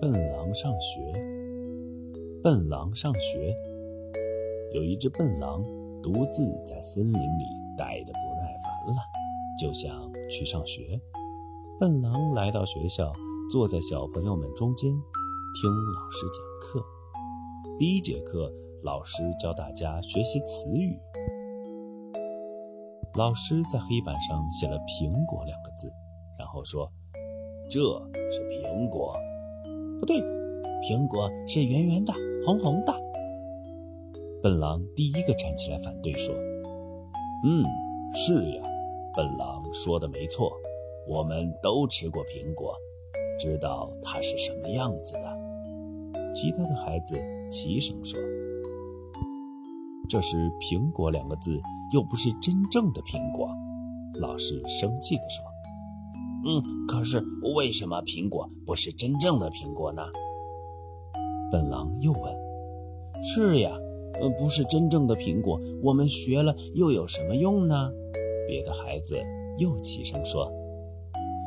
笨狼上学。笨狼上学。有一只笨狼独自在森林里待得不耐烦了，就想去上学。笨狼来到学校，坐在小朋友们中间，听老师讲课。第一节课，老师教大家学习词语。老师在黑板上写了“苹果”两个字，然后说：“这是苹果。”不对，苹果是圆圆的，红红的。笨狼第一个站起来反对说：“嗯，是呀，笨狼说的没错，我们都吃过苹果，知道它是什么样子的。”其他的孩子齐声说：“这是‘苹果’两个字。”又不是真正的苹果，老师生气地说：“嗯，可是为什么苹果不是真正的苹果呢？”笨狼又问：“是呀，呃，不是真正的苹果，我们学了又有什么用呢？”别的孩子又起声说：“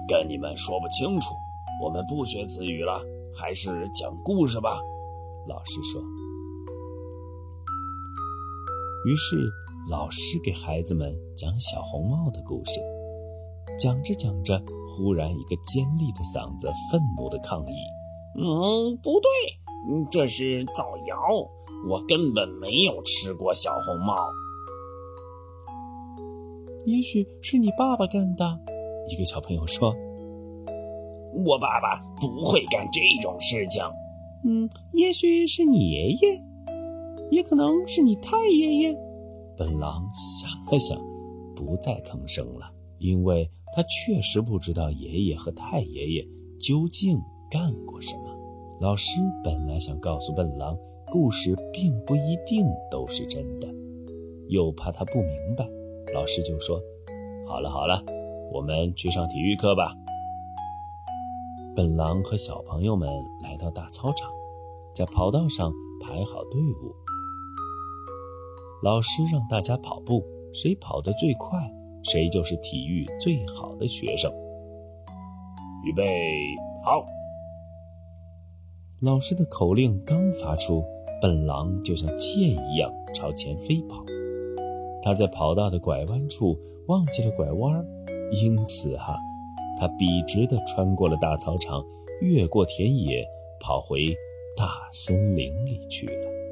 跟你们说不清楚，我们不学词语了，还是讲故事吧。”老师说。于是。老师给孩子们讲小红帽的故事，讲着讲着，忽然一个尖利的嗓子愤怒的抗议：“嗯，不对，这是造谣！我根本没有吃过小红帽。”也许是你爸爸干的，一个小朋友说：“我爸爸不会干这种事情。”嗯，也许是你爷爷，也可能是你太爷爷。本狼想了想，不再吭声了，因为他确实不知道爷爷和太爷爷究竟干过什么。老师本来想告诉笨狼，故事并不一定都是真的，又怕他不明白，老师就说：“好了好了，我们去上体育课吧。”笨狼和小朋友们来到大操场，在跑道上排好队伍。老师让大家跑步，谁跑得最快，谁就是体育最好的学生。预备，跑！老师的口令刚发出，笨狼就像箭一样朝前飞跑。他在跑道的拐弯处忘记了拐弯，因此哈，他笔直地穿过了大操场，越过田野，跑回大森林里去了。